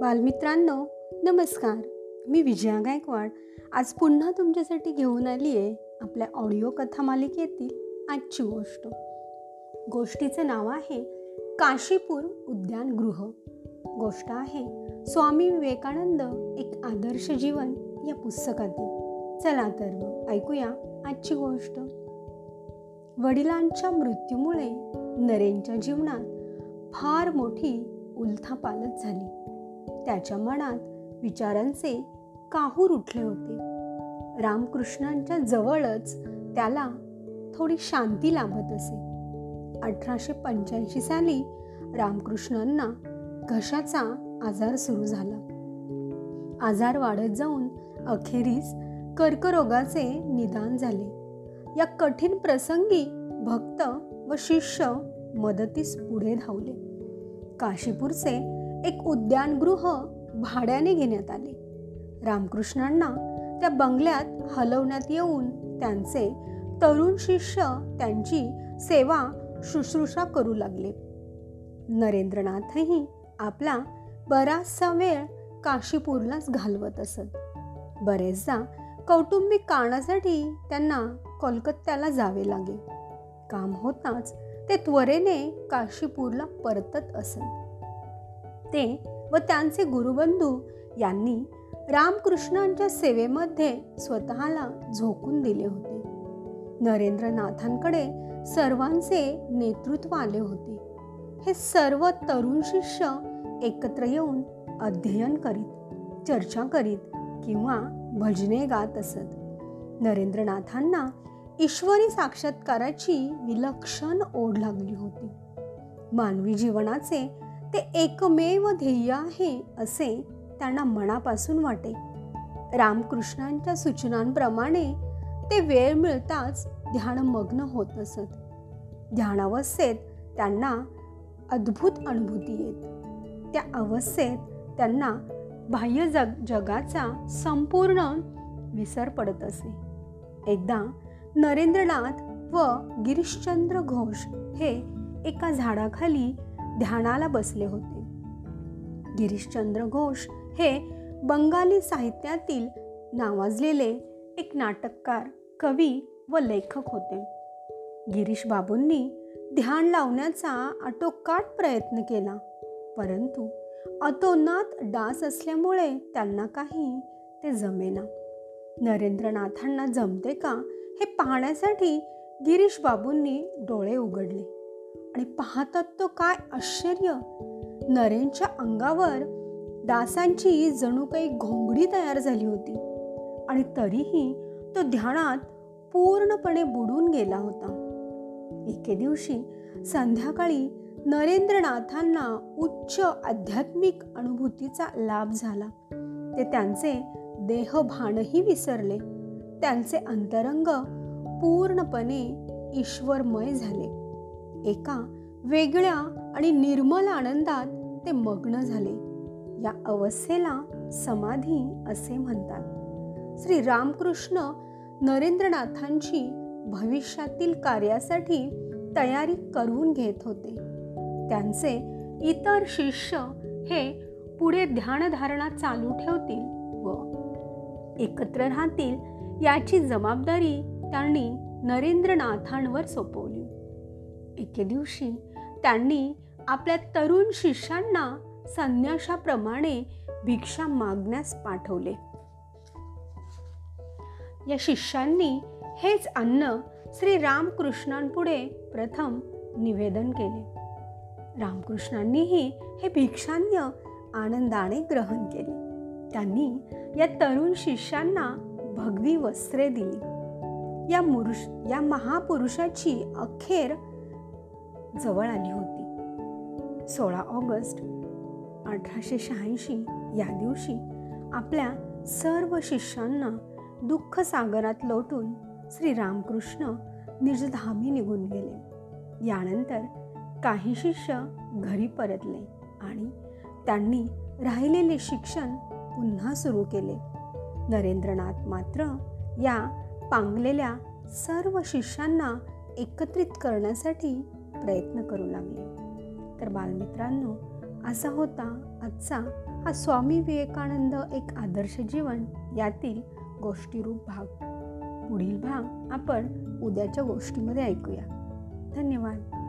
बालमित्रांनो नमस्कार. मी विजया गायकवाड. आज पुन्हा तुमच्यासाठी घेऊन आली आहे आपल्या ऑडिओ कथा मालिकेतील आजची गोष्ट. गोष्टीचं नाव आहे काशीपूर उद्यानगृह. गोष्ट आहे स्वामी विवेकानंद एक आदर्श जीवन या पुस्तकातील. चला तर मग ऐकूया आजची गोष्ट. वडिलांच्या मृत्यूमुळे नरेंच्या जीवनात फार मोठी उलथापालत झाली. त्याच्या मनात विचारांचे काहूर उठले होते. रामकृष्णांच्या जवळच त्याला थोडी शांती लाभत असे. अठराशे पंच्याऐंशी साली रामकृष्णांना घशाचा आजार सुरू झाला. आजार वाढत जाऊन अखेरीस कर्करोगाचे निदान झाले. या कठीण प्रसंगी भक्त व शिष्य मदतीस पुढे धावले. काशीपूरचे एक उद्यानगृह भाड्याने घेण्यात आले. रामकृष्णांना त्या बंगल्यात हलवण्यात येऊन त्यांचे तरुण शिष्य त्यांची सेवा शुश्रूषा करू लागले. नरेंद्रनाथही आपला बराचसा वेळ काशीपूरलाच घालवत असत. बरेचदा कौटुंबिक कारणासाठी त्यांना कोलकात्याला जावे लागे. काम होताच ते त्वरेने काशीपूरला परतत असत. ते व त्यांचे गुरुबंधू यांनी रामकृष्णांच्या सेवेमध्ये स्वतःला झोकून दिले होते. नरेंद्रनाथांकडे सर्वांचे नेतृत्व आले होते. हे सर्व तरुण शिष्य एकत्र येऊन अध्ययन करीत चर्चा करीत किंवा भजने गात असत. नरेंद्रनाथांना ईश्वरी साक्षात्काराची विलक्षण ओढ लागली होती. मानवी जीवनाचे ते एकमेव ध्येय आहे असे त्यांना मनापासून वाटे. रामकृष्णांच्या सूचनांप्रमाणे ते वेळ मिळताच ध्यानमग्न होत असत. ध्यानावस्थेत त्यांना अद्भुत अनुभूती येत. त्या अवस्थेत त्यांना बाह्य जग जगाचा संपूर्ण विसर पडत असे. एकदा नरेंद्रनाथ व गिरीशचंद्र घोष हे एका झाडाखाली ध्यानाला बसले होते. गिरीशचंद्र घोष हे बंगाली साहित्यातील नावाजलेले एक नाटककार कवी व लेखक होते. गिरीश बाबूंनी ध्यान लावण्याचा आटोकाट प्रयत्न केला परंतु अतोनात डास असल्यामुळे त्यांना काही ते जमेना. नरेंद्रनाथांना जमते का हे पाहण्यासाठी गिरीश बाबूंनी डोळे उघडले. आणि पाहतात तो काय आश्चर्य. नरेनच्या अंगावर डासांची जणू काही घोंगडी तयार झाली होती आणि तरीही तो ध्यानात पूर्णपणे बुडून गेला होता. एके दिवशी संध्याकाळी नरेंद्रनाथांना उच्च आध्यात्मिक अनुभूतीचा लाभ झाला. ते त्यांचे देहभानही विसरले. त्यांचे अंतरंग पूर्णपणे ईश्वरमय झाले. एका वेगळ्या आणि निर्मल आनंदात ते मग्न झाले. या अवस्थेला समाधी असे म्हणतात. श्री रामकृष्ण नरेंद्रनाथांची भविष्यातील कार्यासाठी तयारी करून घेत होते. त्यांचे इतर शिष्य हे पुढे ध्यानधारणा चालू ठेवतील व एकत्र राहतील याची जबाबदारी त्यांनी नरेंद्रनाथांवर सोपवली. एके दिवशी त्यांनी आपल्या तरुण शिष्यांना संन्याशाप्रमाणे भिक्षा मागण्यास पाठवले. या शिष्यांनी हेच अन्न श्री रामकृष्णांपुढे प्रथम निवेदन केले. रामकृष्णांनीही हे भिक्षान्य आनंदाने ग्रहण केले. त्यांनी या तरुण शिष्यांना भगवी वस्त्रे दिली. या मुरुष या महापुरुषाची अखेर जवळ आली होती. सोळा ऑगस्ट अठराशे शहाऐंशी या दिवशी आपल्या सर्व शिष्यांना दुःख सागरात लोटून श्री रामकृष्ण निर्धामी निघून गेले. यानंतर काही शिष्य घरी परतले आणि त्यांनी राहिलेले शिक्षण पुन्हा सुरू केले. नरेंद्रनाथ मात्र या पांगलेल्या सर्व शिष्यांना एकत्रित करण्यासाठी प्रयत्न करू लागले. तर बालमित्रांनो असा होता आजचा हा स्वामी विवेकानंद एक आदर्श जीवन यातील गोष्टीरूप भाग. पुढील भाग आपण उद्याच्या गोष्टीमध्ये ऐकूया. धन्यवाद.